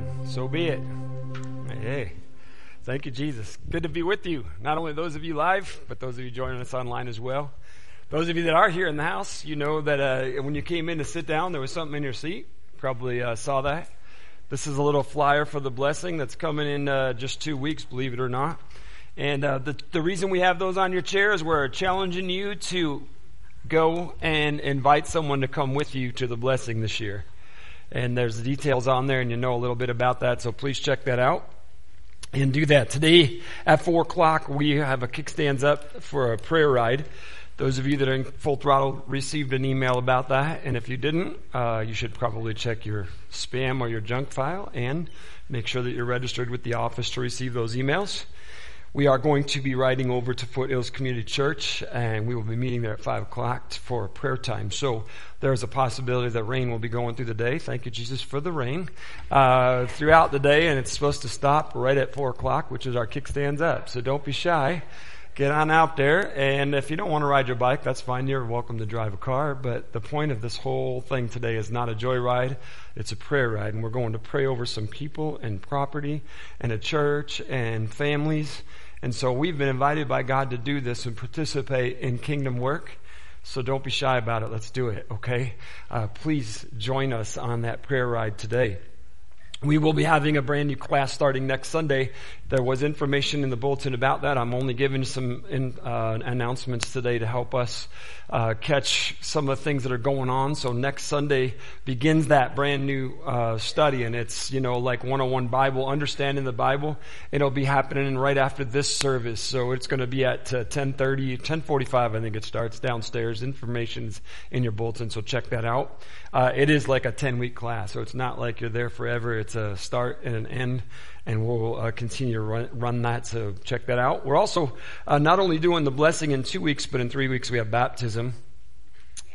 Amen. So be it. Hey, thank you, Jesus. Good to be with you. Not only those of you live, but those of you joining us online as well. Those of you that are here in the house, you know that uh, when you came in to sit down, there was something in your seat. Probably uh, saw that. This is a little flyer for the blessing that's coming in uh, just two weeks, believe it or not. And uh, the, the reason we have those on your chair is we're challenging you to go and invite someone to come with you to the blessing this year and there's details on there and you know a little bit about that, so please check that out and do that. Today at four o'clock we have a kickstands up for a prayer ride. Those of you that are in full throttle received an email about that, and if you didn't, uh, you should probably check your spam or your junk file and make sure that you're registered with the office to receive those emails. We are going to be riding over to Foothills Community Church, and we will be meeting there at 5 o'clock for prayer time. So there's a possibility that rain will be going through the day. Thank you, Jesus, for the rain uh, throughout the day, and it's supposed to stop right at 4 o'clock, which is our kickstands up. So don't be shy. Get on out there, and if you don't want to ride your bike, that's fine. You're welcome to drive a car. But the point of this whole thing today is not a joyride; it's a prayer ride, and we're going to pray over some people and property, and a church and families and so we've been invited by God to do this and participate in kingdom work. So don't be shy about it. Let's do it, okay? Uh, please join us on that prayer ride today. We will be having a brand new class starting next Sunday. There was information in the bulletin about that. I'm only giving some in, uh, announcements today to help us uh, catch some of the things that are going on. So next Sunday begins that brand new uh, study, and it's you know like 101 Bible, understanding the Bible. It'll be happening right after this service, so it's going to be at 10:30, uh, 10:45, I think it starts downstairs. Information's in your bulletin, so check that out. Uh, it is like a 10 week class, so it's not like you're there forever. It's a start and an end, and we'll uh, continue to run, run, that, so check that out. We're also uh, not only doing the blessing in two weeks, but in three weeks we have baptism.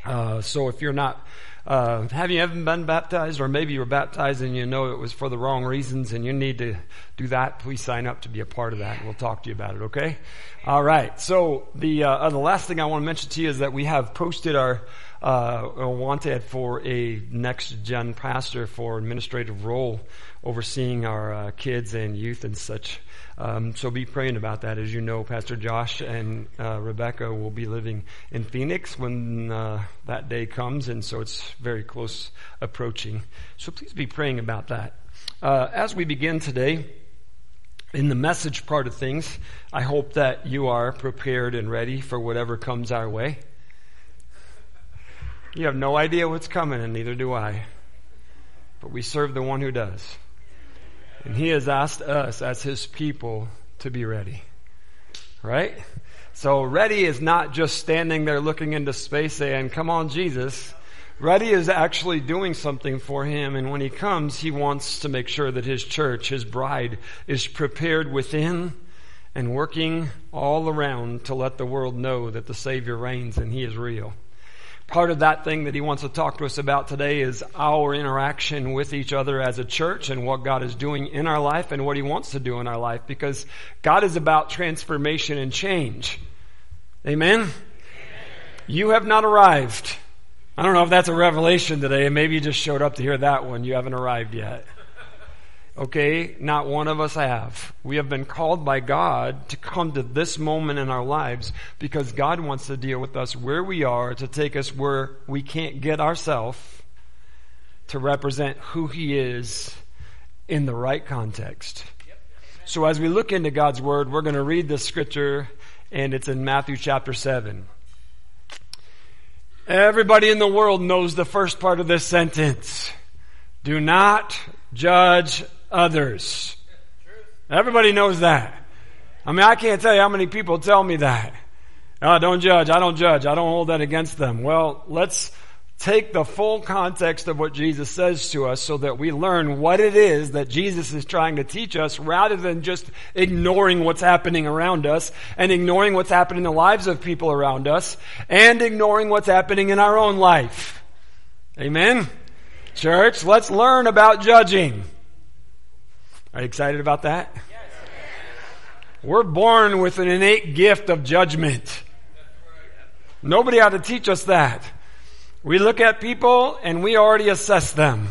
Uh, so if you're not, uh, have you ever been baptized, or maybe you were baptized and you know it was for the wrong reasons and you need to do that, please sign up to be a part of that. We'll talk to you about it, okay? All right. So the, uh, the last thing I want to mention to you is that we have posted our, uh, wanted for a next gen pastor for administrative role overseeing our uh, kids and youth and such. Um, so be praying about that. As you know, Pastor Josh and uh, Rebecca will be living in Phoenix when uh, that day comes, and so it's very close approaching. So please be praying about that. Uh, as we begin today, in the message part of things, I hope that you are prepared and ready for whatever comes our way. You have no idea what's coming, and neither do I. But we serve the one who does. And he has asked us as his people to be ready. Right? So ready is not just standing there looking into space saying, come on, Jesus. Ready is actually doing something for him. And when he comes, he wants to make sure that his church, his bride, is prepared within and working all around to let the world know that the Savior reigns and he is real. Part of that thing that he wants to talk to us about today is our interaction with each other as a church and what God is doing in our life and what he wants to do in our life because God is about transformation and change. Amen? Amen. You have not arrived. I don't know if that's a revelation today. Maybe you just showed up to hear that one. You haven't arrived yet. Okay, not one of us have. We have been called by God to come to this moment in our lives because God wants to deal with us where we are to take us where we can't get ourselves to represent who He is in the right context. So as we look into God's Word, we're going to read this scripture and it's in Matthew chapter 7. Everybody in the world knows the first part of this sentence. Do not judge others. Everybody knows that. I mean, I can't tell you how many people tell me that. Oh, don't judge. I don't judge. I don't hold that against them. Well, let's take the full context of what Jesus says to us so that we learn what it is that Jesus is trying to teach us rather than just ignoring what's happening around us and ignoring what's happening in the lives of people around us and ignoring what's happening in our own life. Amen? Church, let's learn about judging. Are you excited about that? We're born with an innate gift of judgment. Nobody ought to teach us that. We look at people and we already assess them.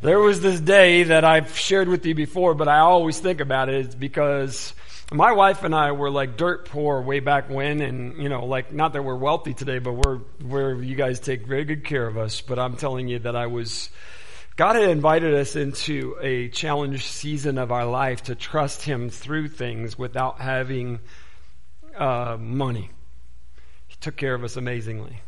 There was this day that I've shared with you before, but I always think about it is because my wife and I were like dirt poor way back when, and you know, like not that we're wealthy today, but we're where you guys take very good care of us. But I'm telling you that I was, God had invited us into a challenge season of our life to trust Him through things without having uh, money. He took care of us amazingly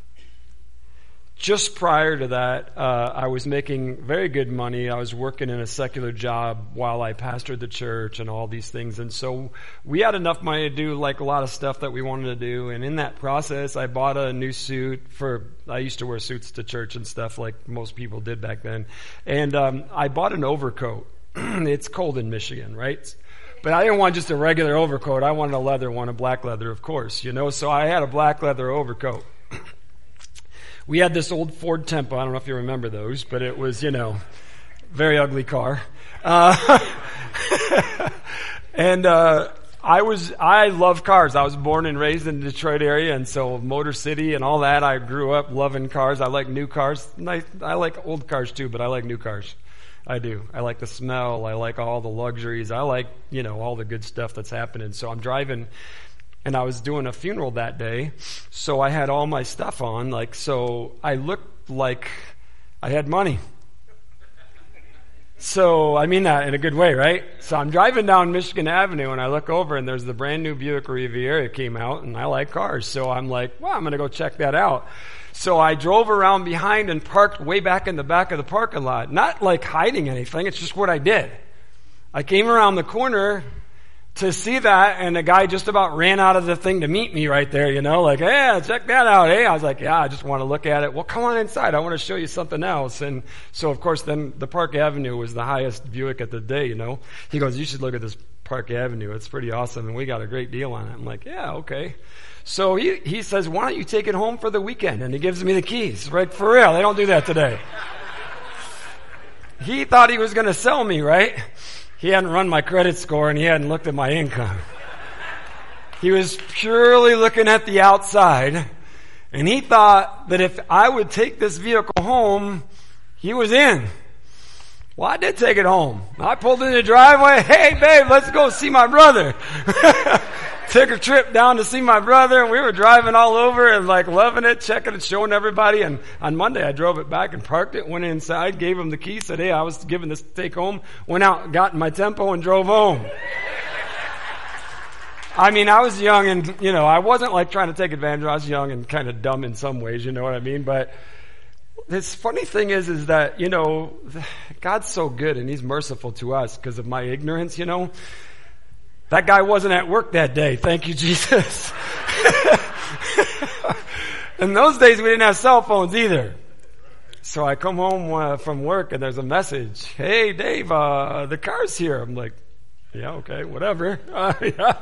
just prior to that, uh, I was making very good money. I was working in a secular job while I pastored the church and all these things. And so we had enough money to do like a lot of stuff that we wanted to do. And in that process, I bought a new suit for, I used to wear suits to church and stuff like most people did back then. And, um, I bought an overcoat. it's cold in Michigan, right? But I didn't want just a regular overcoat. I wanted a leather one, a black leather, of course, you know. So I had a black leather overcoat we had this old Ford Tempo. I don't know if you remember those, but it was, you know, very ugly car. Uh, and, uh, I was, I love cars. I was born and raised in the Detroit area, and so Motor City and all that. I grew up loving cars. I like new cars. I, I like old cars too, but I like new cars. I do. I like the smell. I like all the luxuries. I like, you know, all the good stuff that's happening. So I'm driving and I was doing a funeral that day, so I had all my stuff on, like, so I looked like I had money. So, I mean that in a good way, right? So I'm driving down Michigan Avenue and I look over and there's the brand new Buick Riviera came out and I like cars. So I'm like, well, I'm going to go check that out. So I drove around behind and parked way back in the back of the parking lot. Not like hiding anything. It's just what I did. I came around the corner to see that and the guy just about ran out of the thing to meet me right there, you know, like, hey, check that out. Hey, I was like, yeah, I just want to look at it. Well, come on inside. I want to show you something else. And so, of course, then the Park Avenue was the highest Buick at the day, you know. He goes, you should look at this Park Avenue. It's pretty awesome. And we got a great deal on it. I'm like, yeah, okay. So he, he says, why don't you take it home for the weekend? And he gives me the keys, right? For real. They don't do that today. he thought he was going to sell me, right? He hadn't run my credit score and he hadn't looked at my income. He was purely looking at the outside and he thought that if I would take this vehicle home, he was in. Well, I did take it home. I pulled in the driveway. Hey, babe, let's go see my brother. took a trip down to see my brother and we were driving all over and like loving it, checking it, showing everybody. And on Monday I drove it back and parked it, went inside, gave him the key, said, Hey, I was given this to take home, went out, got in my tempo and drove home. I mean, I was young and, you know, I wasn't like trying to take advantage. I was young and kind of dumb in some ways, you know what I mean? But this funny thing is, is that, you know, God's so good and He's merciful to us because of my ignorance, you know. That guy wasn't at work that day. Thank you, Jesus. In those days, we didn't have cell phones either. So I come home uh, from work and there's a message. Hey, Dave, uh, the car's here. I'm like, yeah, okay, whatever. Uh, yeah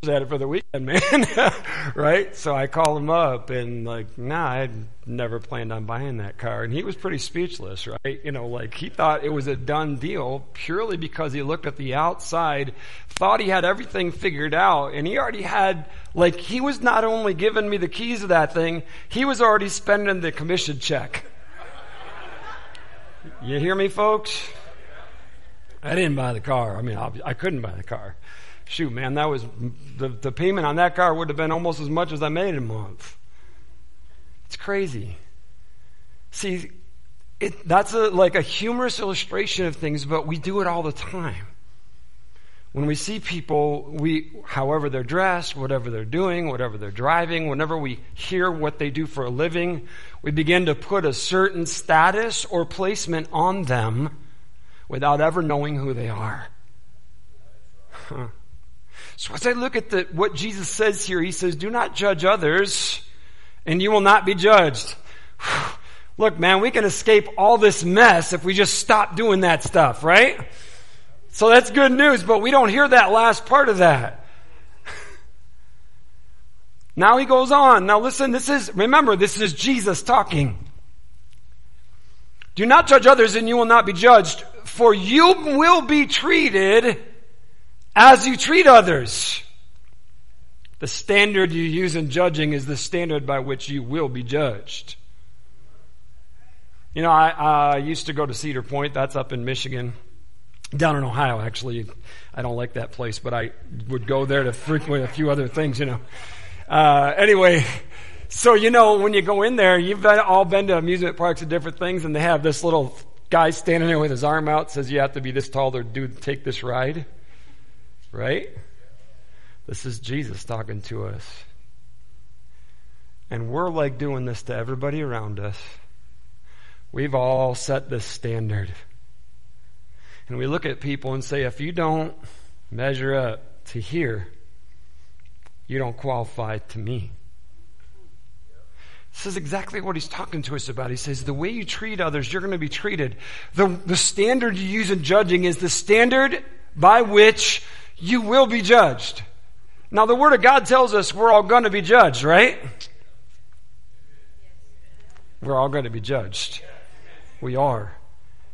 was at it for the weekend, man. right? So I called him up and like, nah, I'd never planned on buying that car. And he was pretty speechless, right? You know, like he thought it was a done deal purely because he looked at the outside, thought he had everything figured out, and he already had, like, he was not only giving me the keys of that thing, he was already spending the commission check. You hear me, folks? I didn't buy the car. I mean, I couldn't buy the car shoot, man, that was the, the payment on that car would have been almost as much as I made in a month. It's crazy. See, it, that's a, like a humorous illustration of things, but we do it all the time. When we see people, we, however they're dressed, whatever they're doing, whatever they're driving, whenever we hear what they do for a living, we begin to put a certain status or placement on them without ever knowing who they are. Huh. So as I look at the, what Jesus says here, he says, do not judge others and you will not be judged. Look, man, we can escape all this mess if we just stop doing that stuff, right? So that's good news, but we don't hear that last part of that. Now he goes on. Now listen, this is, remember, this is Jesus talking. Do not judge others and you will not be judged, for you will be treated as you treat others. The standard you use in judging is the standard by which you will be judged. You know, I uh, used to go to Cedar Point. That's up in Michigan. Down in Ohio, actually. I don't like that place, but I would go there to frequent a few other things, you know. Uh, anyway, so you know, when you go in there, you've been, all been to amusement parks and different things, and they have this little guy standing there with his arm out, says you have to be this tall to do take this ride. Right? This is Jesus talking to us. And we're like doing this to everybody around us. We've all set this standard. And we look at people and say, if you don't measure up to here, you don't qualify to me. This is exactly what he's talking to us about. He says, the way you treat others, you're going to be treated. The, the standard you use in judging is the standard by which you will be judged. Now, the Word of God tells us we're all going to be judged, right? We're all going to be judged. We are.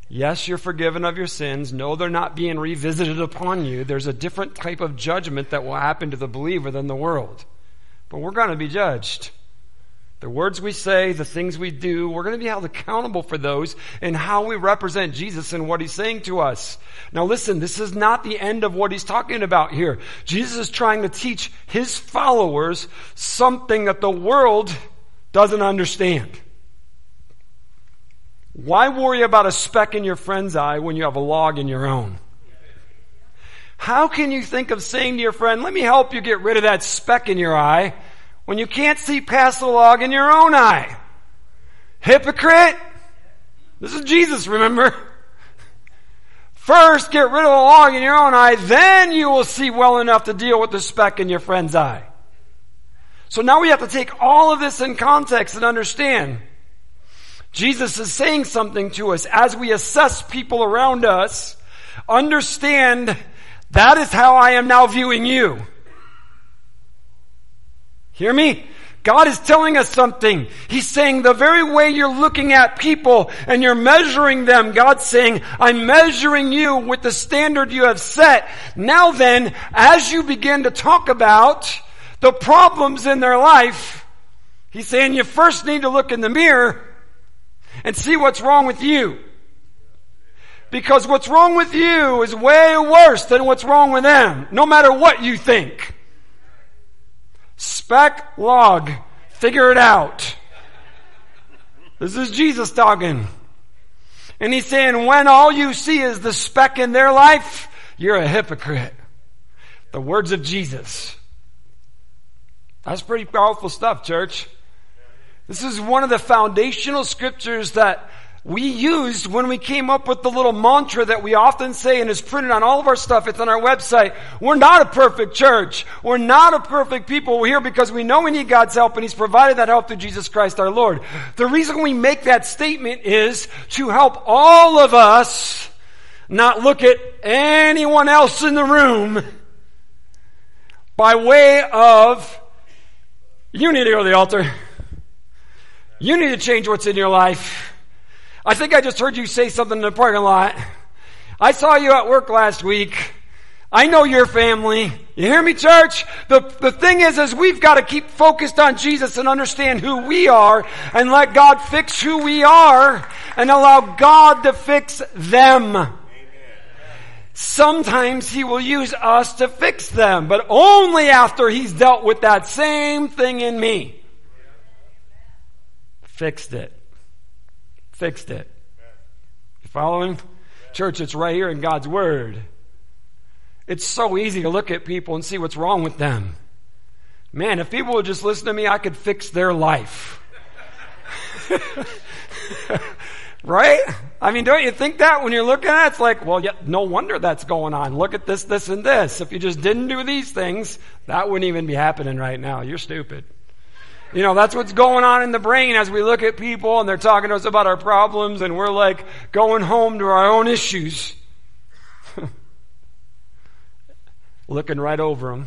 Yes, you're forgiven of your sins. No, they're not being revisited upon you. There's a different type of judgment that will happen to the believer than the world. But we're going to be judged. The words we say, the things we do, we're going to be held accountable for those and how we represent Jesus and what he's saying to us. Now listen, this is not the end of what he's talking about here. Jesus is trying to teach his followers something that the world doesn't understand. Why worry about a speck in your friend's eye when you have a log in your own? How can you think of saying to your friend, let me help you get rid of that speck in your eye when you can't see past the log in your own eye? Hypocrite! This is Jesus, remember? First, get rid of the log in your own eye, then you will see well enough to deal with the speck in your friend's eye. So now we have to take all of this in context and understand Jesus is saying something to us as we assess people around us. Understand that is how I am now viewing you. Hear me? God is telling us something. He's saying the very way you're looking at people and you're measuring them, God's saying, I'm measuring you with the standard you have set. Now then, as you begin to talk about the problems in their life, He's saying you first need to look in the mirror and see what's wrong with you. Because what's wrong with you is way worse than what's wrong with them, no matter what you think. Speck log. Figure it out. This is Jesus talking. And he's saying, when all you see is the speck in their life, you're a hypocrite. The words of Jesus. That's pretty powerful stuff, church. This is one of the foundational scriptures that we used when we came up with the little mantra that we often say and is printed on all of our stuff. It's on our website. We're not a perfect church. We're not a perfect people. We're here because we know we need God's help and He's provided that help through Jesus Christ our Lord. The reason we make that statement is to help all of us not look at anyone else in the room by way of, you need to go to the altar. You need to change what's in your life. I think I just heard you say something in the parking lot. I saw you at work last week. I know your family. You hear me, church? The, the thing is, is we've got to keep focused on Jesus and understand who we are and let God fix who we are and allow God to fix them. Sometimes He will use us to fix them, but only after He's dealt with that same thing in me. Fixed it. Fixed it. You following? Church, it's right here in God's Word. It's so easy to look at people and see what's wrong with them. Man, if people would just listen to me, I could fix their life. right? I mean, don't you think that when you're looking at it? It's like, well, yeah, no wonder that's going on. Look at this, this, and this. If you just didn't do these things, that wouldn't even be happening right now. You're stupid. You know, that's what's going on in the brain as we look at people and they're talking to us about our problems and we're like going home to our own issues. Looking right over them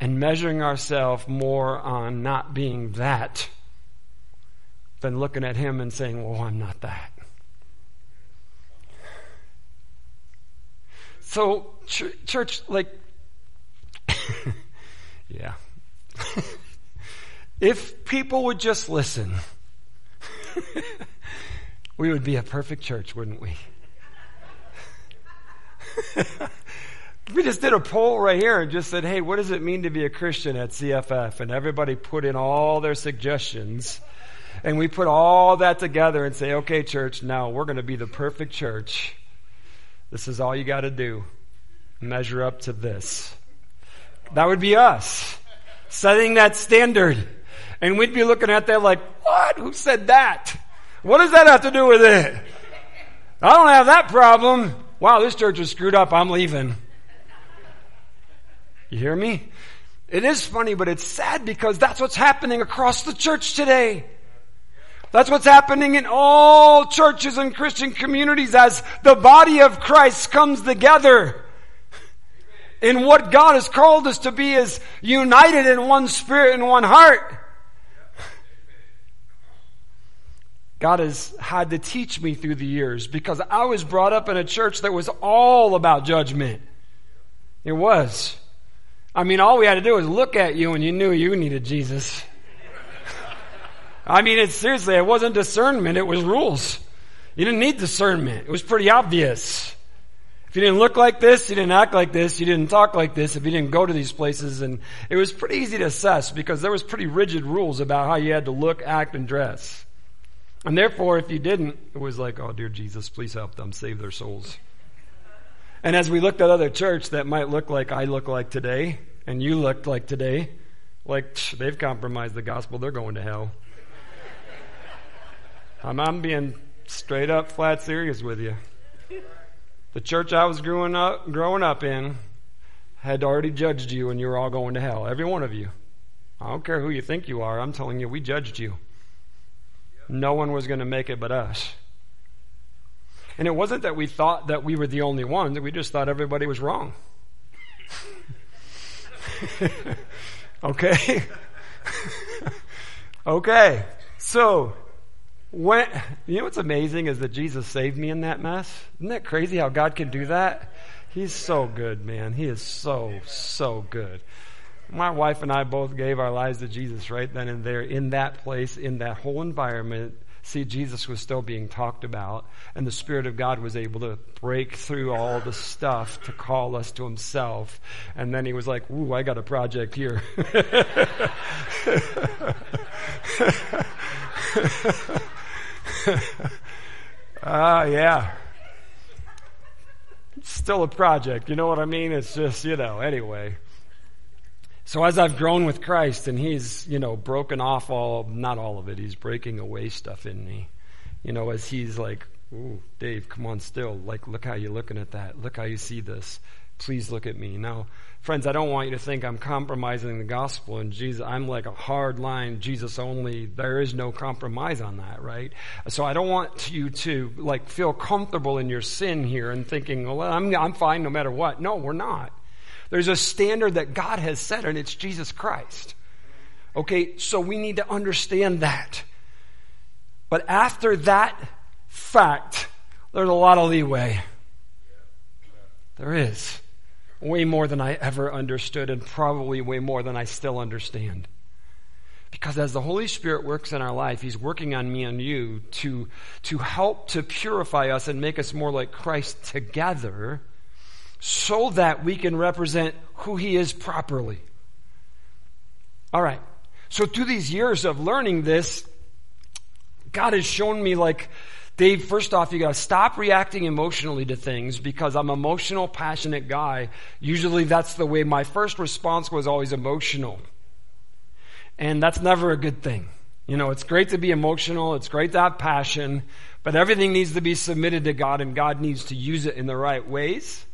and measuring ourselves more on not being that than looking at him and saying, well, I'm not that. So, ch- church, like, yeah. if people would just listen, we would be a perfect church, wouldn't we? we just did a poll right here and just said, hey, what does it mean to be a Christian at CFF? And everybody put in all their suggestions. And we put all that together and say, okay, church, now we're going to be the perfect church. This is all you got to do. Measure up to this. That would be us. Setting that standard. And we'd be looking at that like, what? Who said that? What does that have to do with it? I don't have that problem. Wow, this church is screwed up. I'm leaving. You hear me? It is funny, but it's sad because that's what's happening across the church today. That's what's happening in all churches and Christian communities as the body of Christ comes together in what God has called us to be is united in one spirit and one heart. God has had to teach me through the years because I was brought up in a church that was all about judgment. It was. I mean, all we had to do was look at you and you knew you needed Jesus. I mean, it's seriously, it wasn't discernment, it was rules. You didn't need discernment. It was pretty obvious. If you didn't look like this, you didn't act like this, you didn't talk like this, if you didn't go to these places, and it was pretty easy to assess because there was pretty rigid rules about how you had to look, act, and dress. And therefore, if you didn't, it was like, oh dear Jesus, please help them, save their souls. And as we looked at other church that might look like I look like today, and you looked like today, like they've compromised the gospel, they're going to hell. I'm, I'm being straight up, flat serious with you. The church I was growing up, growing up in had already judged you, and you were all going to hell. Every one of you. I don't care who you think you are. I'm telling you, we judged you. No one was going to make it but us. And it wasn't that we thought that we were the only ones, we just thought everybody was wrong. okay? okay. So, when, you know what's amazing is that Jesus saved me in that mess? Isn't that crazy how God can do that? He's so good, man. He is so, so good. My wife and I both gave our lives to Jesus right then and there in that place, in that whole environment See, Jesus was still being talked about, and the Spirit of God was able to break through all the stuff to call us to Himself. And then He was like, Ooh, I got a project here. Ah, uh, yeah. It's still a project, you know what I mean? It's just, you know, anyway. So as I've grown with Christ and he's, you know, broken off all, not all of it, he's breaking away stuff in me. You know, as he's like, ooh, Dave, come on still. Like, look how you're looking at that. Look how you see this. Please look at me. Now, friends, I don't want you to think I'm compromising the gospel and Jesus, I'm like a hard line, Jesus only. There is no compromise on that, right? So I don't want you to like feel comfortable in your sin here and thinking, well, I'm, I'm fine no matter what. No, we're not. There's a standard that God has set, and it's Jesus Christ. Okay, so we need to understand that. But after that fact, there's a lot of leeway. There is. Way more than I ever understood, and probably way more than I still understand. Because as the Holy Spirit works in our life, He's working on me and you to, to help to purify us and make us more like Christ together so that we can represent who He is properly. All right. So through these years of learning this, God has shown me like, Dave, first off, you gotta stop reacting emotionally to things because I'm an emotional, passionate guy. Usually that's the way my first response was always emotional. And that's never a good thing. You know, it's great to be emotional, it's great to have passion, but everything needs to be submitted to God and God needs to use it in the right ways.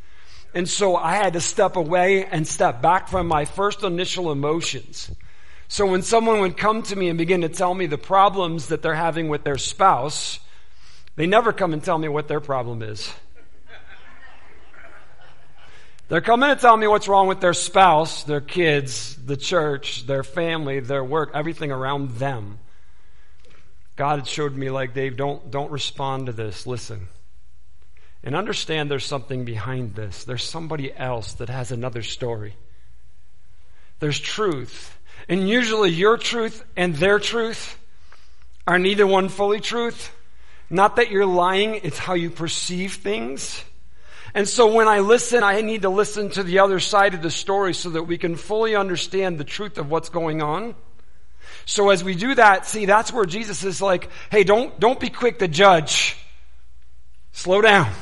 And so I had to step away and step back from my first initial emotions. So when someone would come to me and begin to tell me the problems that they're having with their spouse, they never come and tell me what their problem is. They're coming to tell me what's wrong with their spouse, their kids, the church, their family, their work, everything around them. God showed me like, Dave, don't, don't respond to this. Listen. And understand there's something behind this. There's somebody else that has another story. There's truth. And usually your truth and their truth Are neither one fully truth? Not that you're lying, it's how you perceive things. And so when I listen, I need to listen to the other side of the story so that we can fully understand the truth of what's going on. So as we do that, see, that's where Jesus is like, hey, don't, don't be quick to judge. Slow down.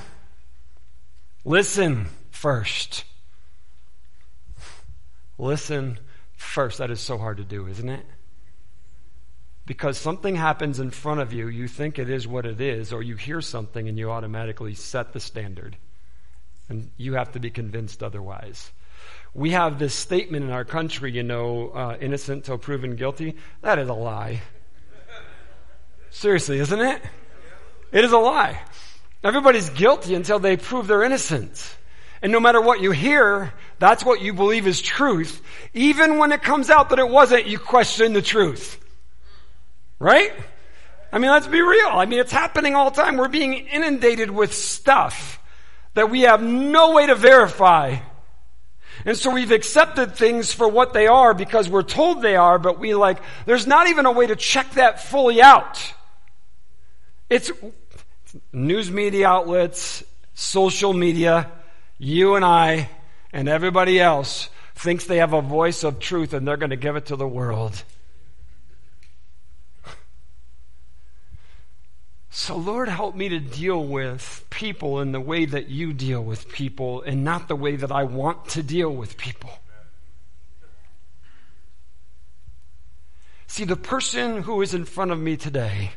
Listen first. Listen first. That is so hard to do, isn't it? Because something happens in front of you, you think it is what it is, or you hear something and you automatically set the standard. And you have to be convinced otherwise. We have this statement in our country, you know, uh, innocent till proven guilty. That is a lie. Seriously, isn't it? It is a lie. Everybody's guilty until they prove they're innocent. And no matter what you hear, that's what you believe is truth. Even when it comes out that it wasn't, you question the truth. Right? I mean, let's be real. I mean, it's happening all the time. We're being inundated with stuff that we have no way to verify. And so we've accepted things for what they are because we're told they are, but we like, there's not even a way to check that fully out. It's news media outlets, social media, you and I, and everybody else thinks they have a voice of truth and they're going to give it to the world. So, Lord, help me to deal with people in the way that you deal with people and not the way that I want to deal with people. See, the person who is in front of me today,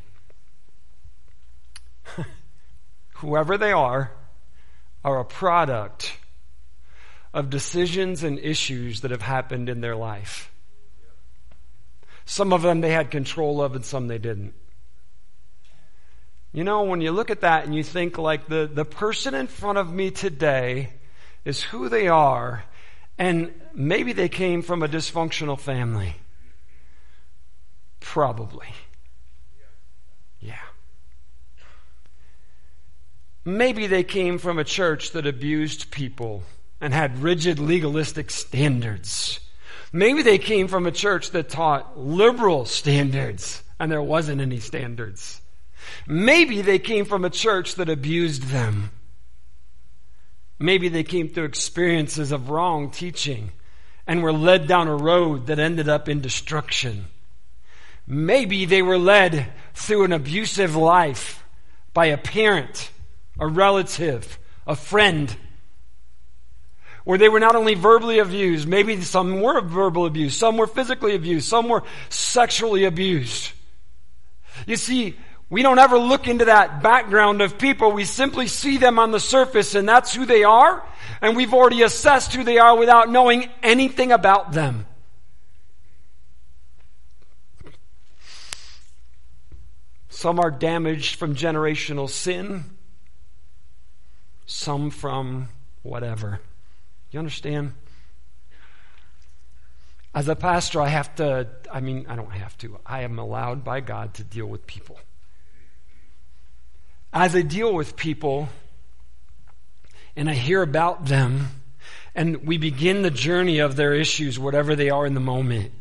whoever they are, are a product of decisions and issues that have happened in their life. Some of them they had control of, and some they didn't. You know, when you look at that and you think like the, the person in front of me today is who they are, and maybe they came from a dysfunctional family. Probably. Yeah. Maybe they came from a church that abused people and had rigid legalistic standards. Maybe they came from a church that taught liberal standards and there wasn't any standards. Maybe they came from a church that abused them. Maybe they came through experiences of wrong teaching and were led down a road that ended up in destruction. Maybe they were led through an abusive life by a parent, a relative, a friend, where they were not only verbally abused, maybe some were verbal abused, some were physically abused, some were sexually abused. You see, we don't ever look into that background of people. We simply see them on the surface and that's who they are. And we've already assessed who they are without knowing anything about them. Some are damaged from generational sin. Some from whatever. You understand? As a pastor, I have to, I mean, I don't have to. I am allowed by God to deal with people as I deal with people and I hear about them and we begin the journey of their issues, whatever they are in the moment,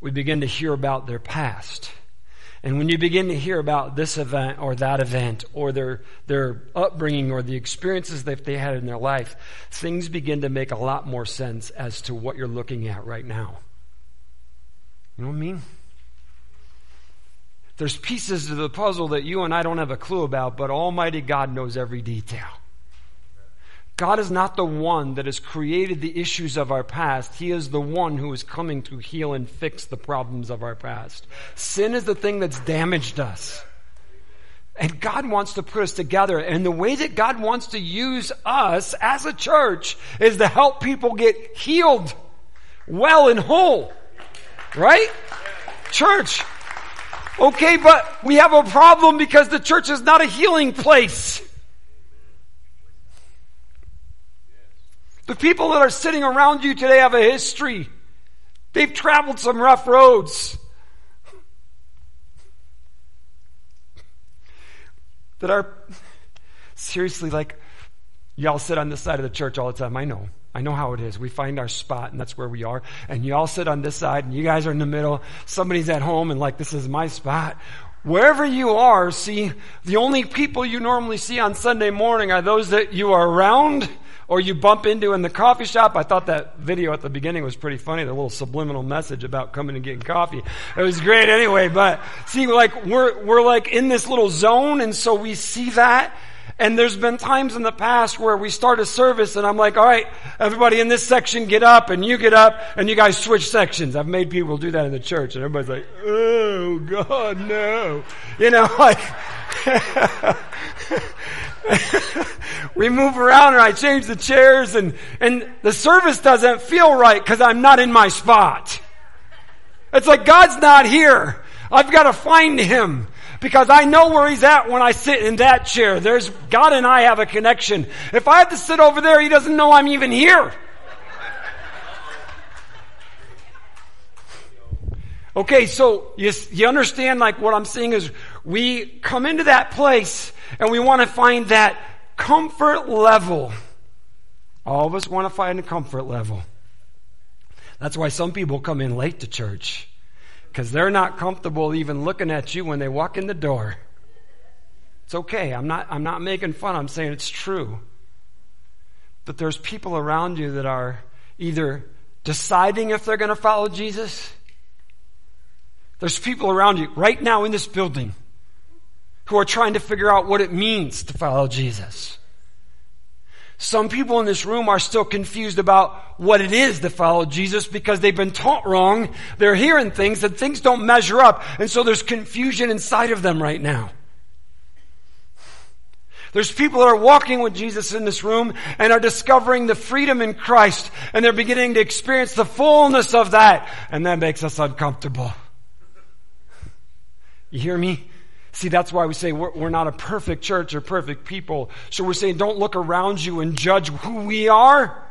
we begin to hear about their past. And when you begin to hear about this event or that event or their, their upbringing or the experiences that they had in their life, things begin to make a lot more sense as to what you're looking at right now. You know what I mean? There's pieces to the puzzle that you and I don't have a clue about, but Almighty God knows every detail. God is not the one that has created the issues of our past. He is the one who is coming to heal and fix the problems of our past. Sin is the thing that's damaged us. And God wants to put us together. And the way that God wants to use us as a church is to help people get healed well and whole. Right? Church, Okay, but we have a problem because the church is not a healing place. The people that are sitting around you today have a history. They've traveled some rough roads. That are seriously like, y'all sit on this side of the church all the time. I know. I know how it is. We find our spot and that's where we are. And you all sit on this side and you guys are in the middle. Somebody's at home and like, this is my spot. Wherever you are, see, the only people you normally see on Sunday morning are those that you are around or you bump into in the coffee shop. I thought that video at the beginning was pretty funny, the little subliminal message about coming and getting coffee. It was great anyway, but see, like, we're, we're like in this little zone, and so we see that, and there's been times in the past where we start a service and I'm like, all right, everybody in this section get up and you get up and you guys switch sections. I've made people do that in the church and everybody's like, oh God, no. You know, like, we move around and I change the chairs and, and the service doesn't feel right because I'm not in my spot. It's like God's not here. I've got to find him because I know where he's at when I sit in that chair. There's God and I have a connection. If I have to sit over there, he doesn't know I'm even here. Okay, so you, you understand like what I'm saying is we come into that place and we want to find that comfort level. All of us want to find a comfort level. That's why some people come in late to church because they're not comfortable even looking at you when they walk in the door. It's okay. I'm not, I'm not making fun. I'm saying it's true. But there's people around you that are either deciding if they're going to follow Jesus there's people around you right now in this building who are trying to figure out what it means to follow Jesus. Some people in this room are still confused about what it is to follow Jesus because they've been taught wrong. They're hearing things and things don't measure up. And so there's confusion inside of them right now. There's people that are walking with Jesus in this room and are discovering the freedom in Christ and they're beginning to experience the fullness of that. And that makes us uncomfortable. You hear me? See, that's why we say we're, we're, not a perfect church or perfect people. So we're saying don't look around you and judge who we are.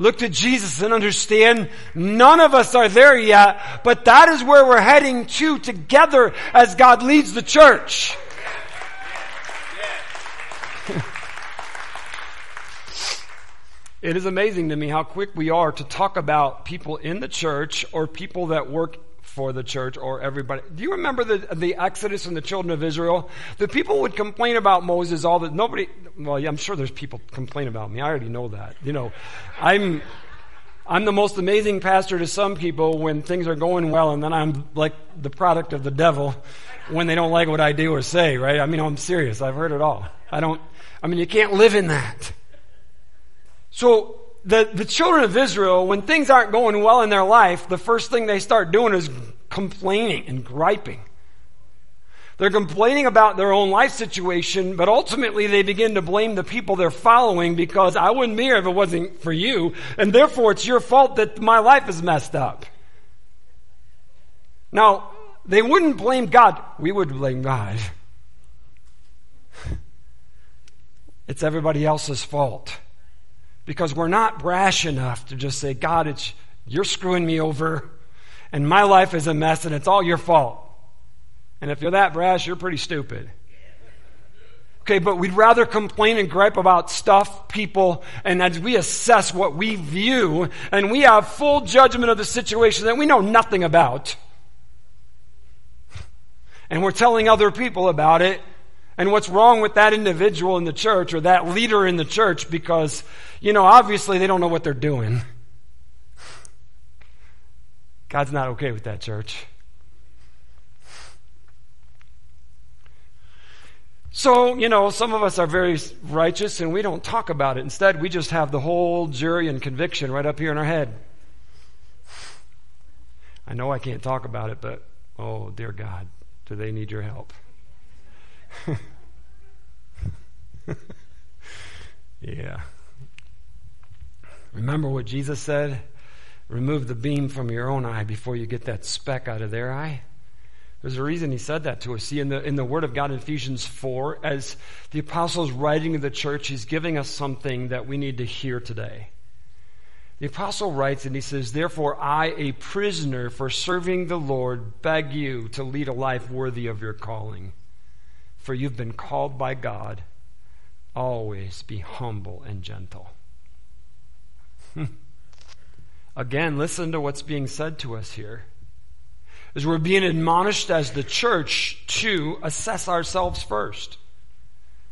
Look to Jesus and understand none of us are there yet, but that is where we're heading to together as God leads the church. it is amazing to me how quick we are to talk about people in the church or people that work for the church or everybody. Do you remember the, the Exodus and the children of Israel? The people would complain about Moses all that nobody, well, yeah, I'm sure there's people complain about me. I already know that. You know, I'm, I'm the most amazing pastor to some people when things are going well, and then I'm like the product of the devil when they don't like what I do or say, right? I mean, I'm serious. I've heard it all. I don't, I mean, you can't live in that. So the, the children of Israel, when things aren't going well in their life, the first thing they start doing is complaining and griping. They're complaining about their own life situation, but ultimately they begin to blame the people they're following because I wouldn't be here if it wasn't for you, and therefore it's your fault that my life is messed up. Now, they wouldn't blame God. We would blame God. It's everybody else's fault because we're not brash enough to just say, God, it's, you're screwing me over and my life is a mess and it's all your fault. And if you're that brash, you're pretty stupid. Okay, but we'd rather complain and gripe about stuff, people, and as we assess what we view, and we have full judgment of the situation that we know nothing about, and we're telling other people about it, and what's wrong with that individual in the church or that leader in the church because, you know, obviously they don't know what they're doing. God's not okay with that church. So, you know, some of us are very righteous and we don't talk about it. Instead, we just have the whole jury and conviction right up here in our head. I know I can't talk about it, but oh, dear God, do they need your help? yeah. Remember what Jesus said? Remove the beam from your own eye before you get that speck out of their eye. There's a reason he said that to us. See, in the, in the Word of God in Ephesians 4, as the apostle's writing to the church, he's giving us something that we need to hear today. The apostle writes and he says, Therefore, I, a prisoner for serving the Lord, beg you to lead a life worthy of your calling for you've been called by God. Always be humble and gentle. Again, listen to what's being said to us here. is we're being admonished as the church to assess ourselves first.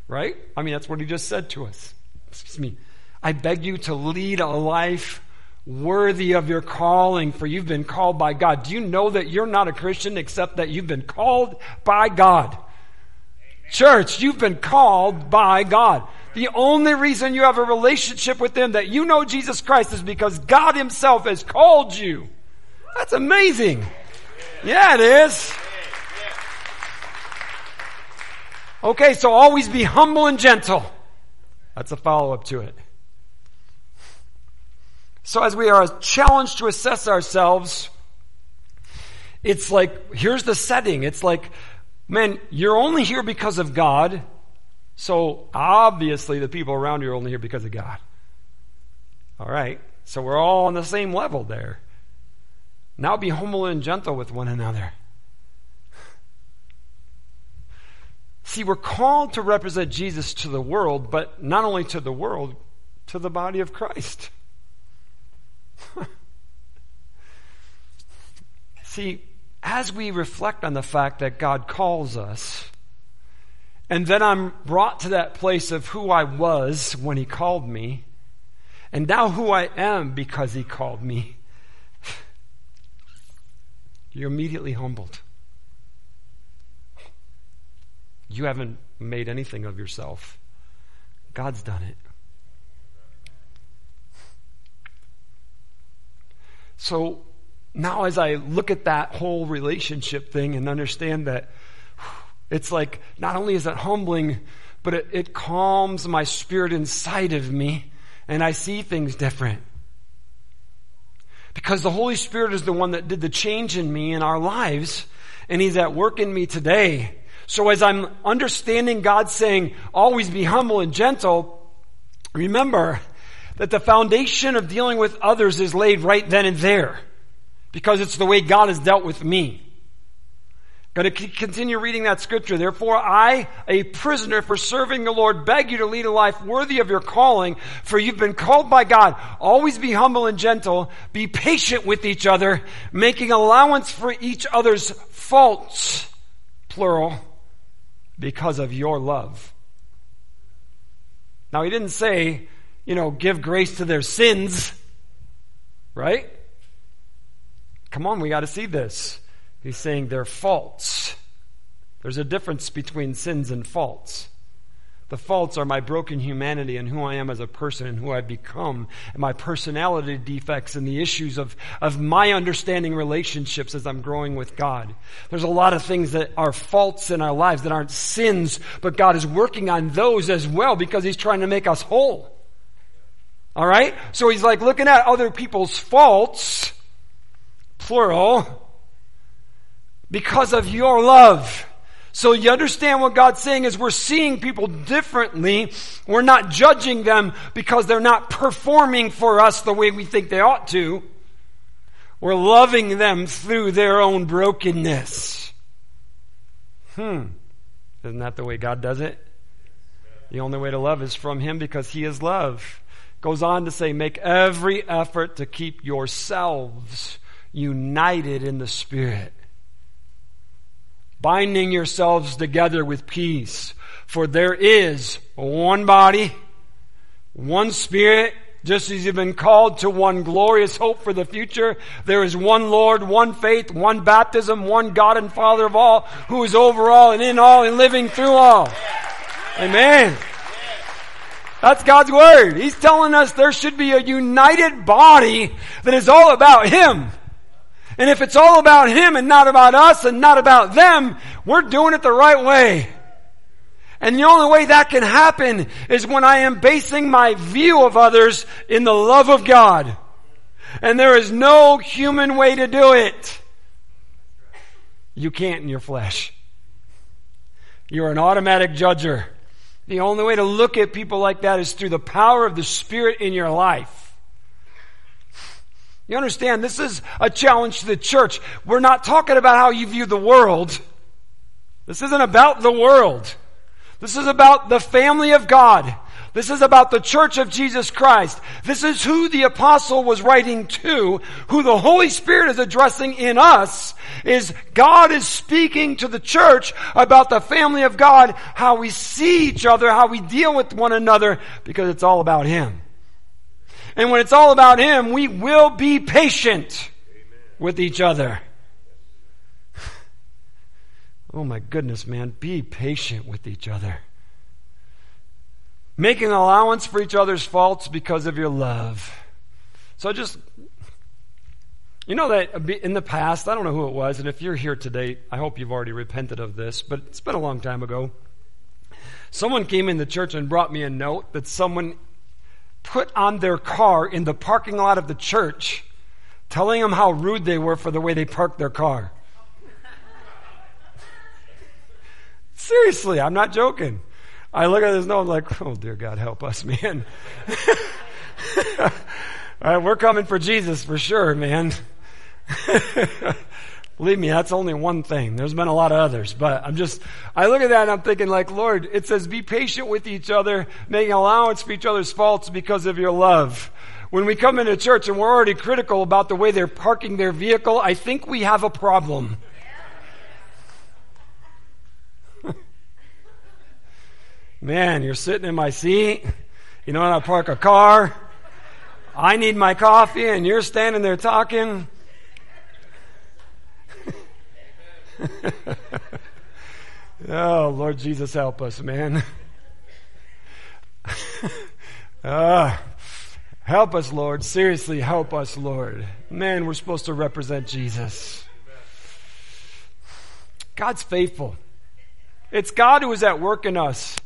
Right? I mean, that's what he just said to us. Excuse me. I beg you to lead a life worthy of your calling, for you've been called by God. Do you know that you're not a Christian except that you've been called by God? Church, you've been called by God. The only reason you have a relationship with Him, that you know Jesus Christ, is because God Himself has called you. That's amazing. Yeah, it is. Okay, so always be humble and gentle. That's a follow up to it. So as we are challenged to assess ourselves, it's like, here's the setting. It's like, man, you're only here because of God. So obviously the people around you are only here because of God. All right. So we're all on the same level there. Now be humble and gentle with one another. See, we're called to represent Jesus to the world, but not only to the world, to the body of Christ. See, as we reflect on the fact that God calls us, and then I'm brought to that place of who I was when He called me, and now who I am because He called me, you're immediately humbled. You haven't made anything of yourself. God's done it. So now, as I look at that whole relationship thing and understand that it's like not only is it humbling, but it, it calms my spirit inside of me and I see things different. Because the Holy Spirit is the one that did the change in me in our lives, and He's at work in me today. So as I'm understanding God saying, always be humble and gentle, remember that the foundation of dealing with others is laid right then and there. Because it's the way God has dealt with me. Going to continue reading that scripture. Therefore, I, a prisoner for serving the Lord, beg you to lead a life worthy of your calling, for you've been called by God. Always be humble and gentle. Be patient with each other, making allowance for each other's faults, plural, because of your love. Now, he didn't say, you know, give grace to their sins, right? Come on, we got to see this. He's saying they're faults. There's a difference between sins and faults. The faults are my broken humanity and who I am as a person and who I've become, and my personality defects and the issues of, of my understanding relationships as I'm growing with God. There's a lot of things that are faults in our lives that aren't sins, but God is working on those as well because He's trying to make us whole. Alright? So He's like looking at other people's faults, plural, because of your love. So you understand what God's saying is we're seeing people differently. We're not judging them because they're not performing for us the way we think they ought to. We're loving them through their own brokenness. Hmm. Isn't that the way God does it? The only way to love is from Him because He is love. Goes on to say, make every effort to keep yourselves united in the Spirit binding yourselves together with peace. For there is one body, one spirit, just as you've been called to one glorious hope for the future. There is one Lord, one faith, one baptism, one God and Father of all, who is over all and in all and living through all. Amen. That's God's Word. He's telling us there should be a united body that is all about Him. And if it's all about Him and not about us and not about them, we're doing it the right way. And the only way that can happen is when I am basing my view of others in the love of God. And there is no human way to do it. You can't in your flesh. You're an automatic judger. The only way to look at people like that is through the power of the Spirit in your life. You understand, this is a challenge to the church. We're not talking about how you view the world. This isn't about the world. This is about the family of God. This is about the church of Jesus Christ. This is who the apostle was writing to, who the Holy Spirit is addressing in us, is God is speaking to the church about the family of God, how we see each other, how we deal with one another, because it's all about Him. And when it's all about Him, we will be patient with each other. Oh my goodness, man. Be patient with each other. Making allowance for each other's faults because of your love. So just, you know that in the past, I don't know who it was, and if you're here today, I hope you've already repented of this, but it's been a long time ago. Someone came in the church and brought me a note that someone put on their car in the parking lot of the church, telling them how rude they were for the way they parked their car. Seriously, I'm not joking. I look at this note, I'm like, oh dear God, help us, man. All right, we're coming for Jesus for sure, man. Believe me, that's only one thing. There's been a lot of others, but I'm just, I look at that and I'm thinking like, Lord, it says be patient with each other, making allowance for each other's faults because of your love. When we come into church and we're already critical about the way they're parking their vehicle, I think we have a problem. Man, you're sitting in my seat. You know when I park a car? I need my coffee and you're standing there talking. Oh, Lord Jesus, help us, man. uh, help us, Lord. Seriously, help us, Lord. Man, we're supposed to represent Jesus. God's faithful. It's God who is at work in us.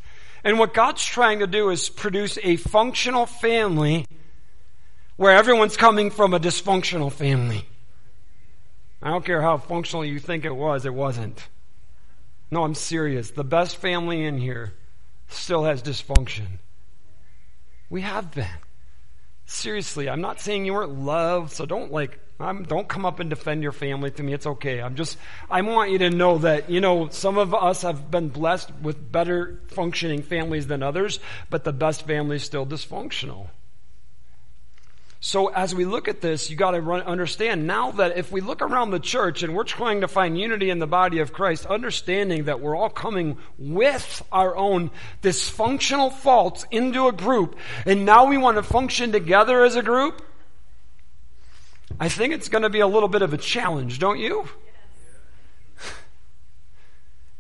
And what God's trying to do is produce a functional family where everyone's coming from a dysfunctional family. I don't care how functional you think it was, it wasn't. No, I'm serious. The best family in here still has dysfunction. We have been. Seriously, I'm not saying you weren't loved, so don't like I'm, don't come up and defend your family to me. It's okay. I'm just, I want you to know that, you know, some of us have been blessed with better functioning families than others, but the best family is still dysfunctional. So as we look at this, you got to understand now that if we look around the church and we're trying to find unity in the body of Christ, understanding that we're all coming with our own dysfunctional faults into a group, and now we want to function together as a group, I think it's going to be a little bit of a challenge, don't you?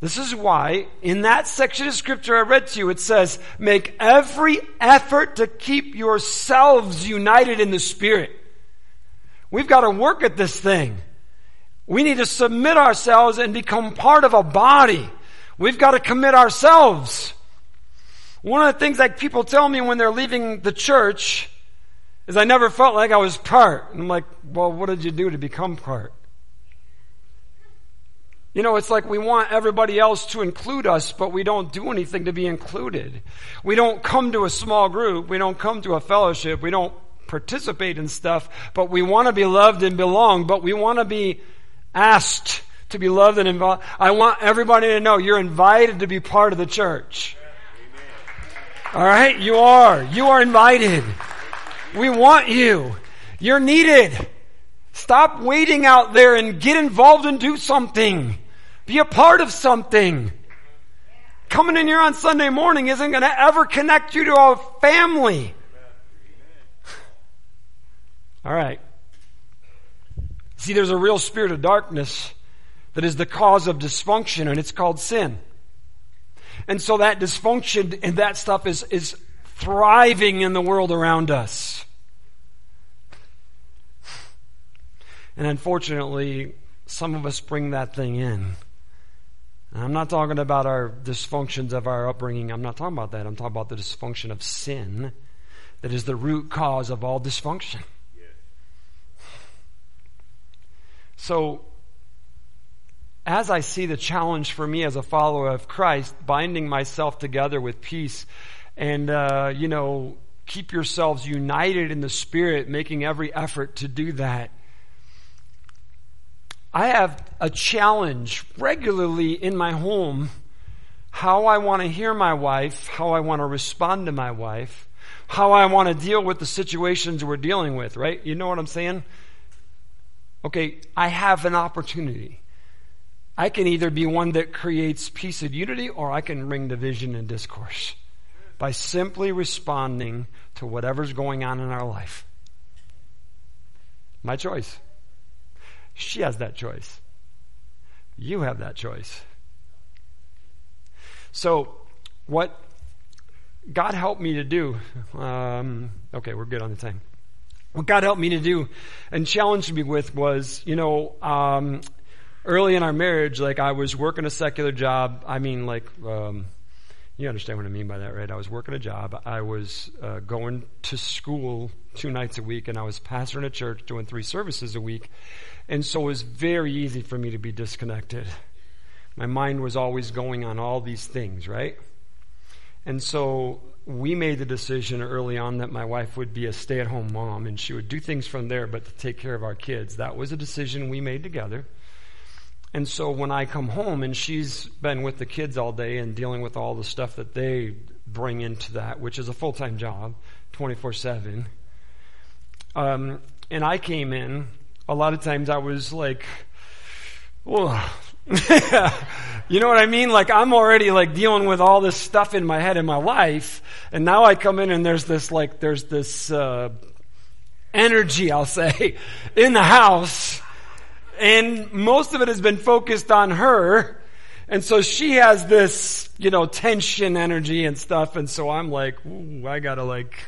This is why in that section of scripture I read to you, it says, make every effort to keep yourselves united in the Spirit. We've got to work at this thing. We need to submit ourselves and become part of a body. We've got to commit ourselves. One of the things that people tell me when they're leaving the church is I never felt like I was part. And I'm like, well, what did you do to become part? You know, it's like we want everybody else to include us, but we don't do anything to be included. We don't come to a small group. We don't come to a fellowship. We don't participate in stuff, but we want to be loved and belong, but we want to be asked to be loved and involved. I want everybody to know you're invited to be part of the church. All right? You are. You are invited. We want you. You're needed. Stop waiting out there and get involved and do something. Be a part of something. Coming in here on Sunday morning isn't going to ever connect you to a family. All right. See, there's a real spirit of darkness that is the cause of dysfunction, and it's called sin. And so that dysfunction and that stuff is, is thriving in the world around us. And unfortunately, some of us bring that thing in. And I'm not talking about our dysfunctions of our upbringing. I'm not talking about that. I'm talking about the dysfunction of sin that is the root cause of all dysfunction. So, as I see the challenge for me as a follower of Christ, binding myself together with peace and, uh, you know, keep yourselves united in the Spirit, making every effort to do that. I have a challenge regularly in my home how I want to hear my wife, how I want to respond to my wife, how I want to deal with the situations we're dealing with, right? You know what I'm saying? Okay, I have an opportunity. I can either be one that creates peace and unity or I can bring division and discourse by simply responding to whatever's going on in our life. My choice. She has that choice. You have that choice. So, what God helped me to do, um, okay, we're good on the time. What God helped me to do and challenged me with was, you know, um, early in our marriage, like I was working a secular job. I mean, like, um, you understand what I mean by that, right? I was working a job. I was uh, going to school two nights a week, and I was pastoring a church doing three services a week. And so it was very easy for me to be disconnected. My mind was always going on all these things, right? And so we made the decision early on that my wife would be a stay at home mom and she would do things from there, but to take care of our kids. That was a decision we made together. And so when I come home and she's been with the kids all day and dealing with all the stuff that they bring into that, which is a full time job, 24 7. Um, and I came in, a lot of times I was like, oh, you know what I mean? Like I'm already like dealing with all this stuff in my head in my life, and now I come in and there's this like there's this uh, energy, I'll say, in the house and most of it has been focused on her. And so she has this, you know, tension energy and stuff. And so I'm like, I gotta like,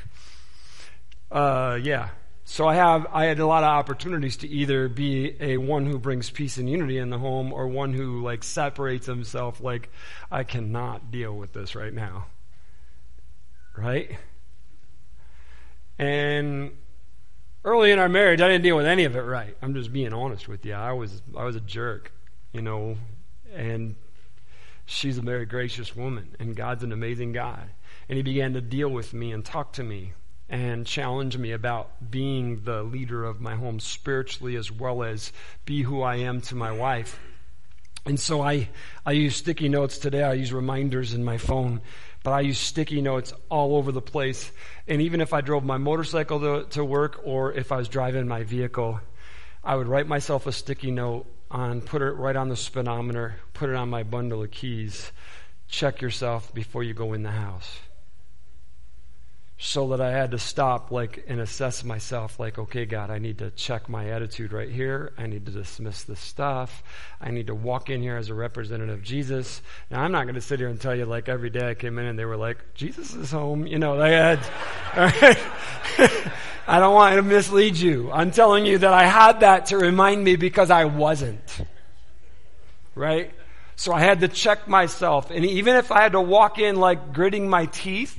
uh, yeah. So I have, I had a lot of opportunities to either be a one who brings peace and unity in the home or one who like separates himself like, I cannot deal with this right now. Right? And early in our marriage, I didn't deal with any of it right. I'm just being honest with you. I was I was a jerk, you know, and she's a very gracious woman, and God's an amazing God. And He began to deal with me and talk to me and challenge me about being the leader of my home spiritually as well as be who I am to my wife. And so I, I use sticky notes today. I use reminders in my phone but I use sticky notes all over the place. And even if I drove my motorcycle to, to work or if I was driving my vehicle, I would write myself a sticky note on, put it right on the speedometer, put it on my bundle of keys. Check yourself before you go in the house so that I had to stop like and assess myself like okay God I need to check my attitude right here. I need to dismiss this stuff. I need to walk in here as a representative of Jesus. Now I'm not going to sit here and tell you like every day I came in and they were like Jesus is home you know they had I don't want to mislead you. I'm telling you that I had that to remind me because I wasn't right? So I had to check myself. And even if I had to walk in like gritting my teeth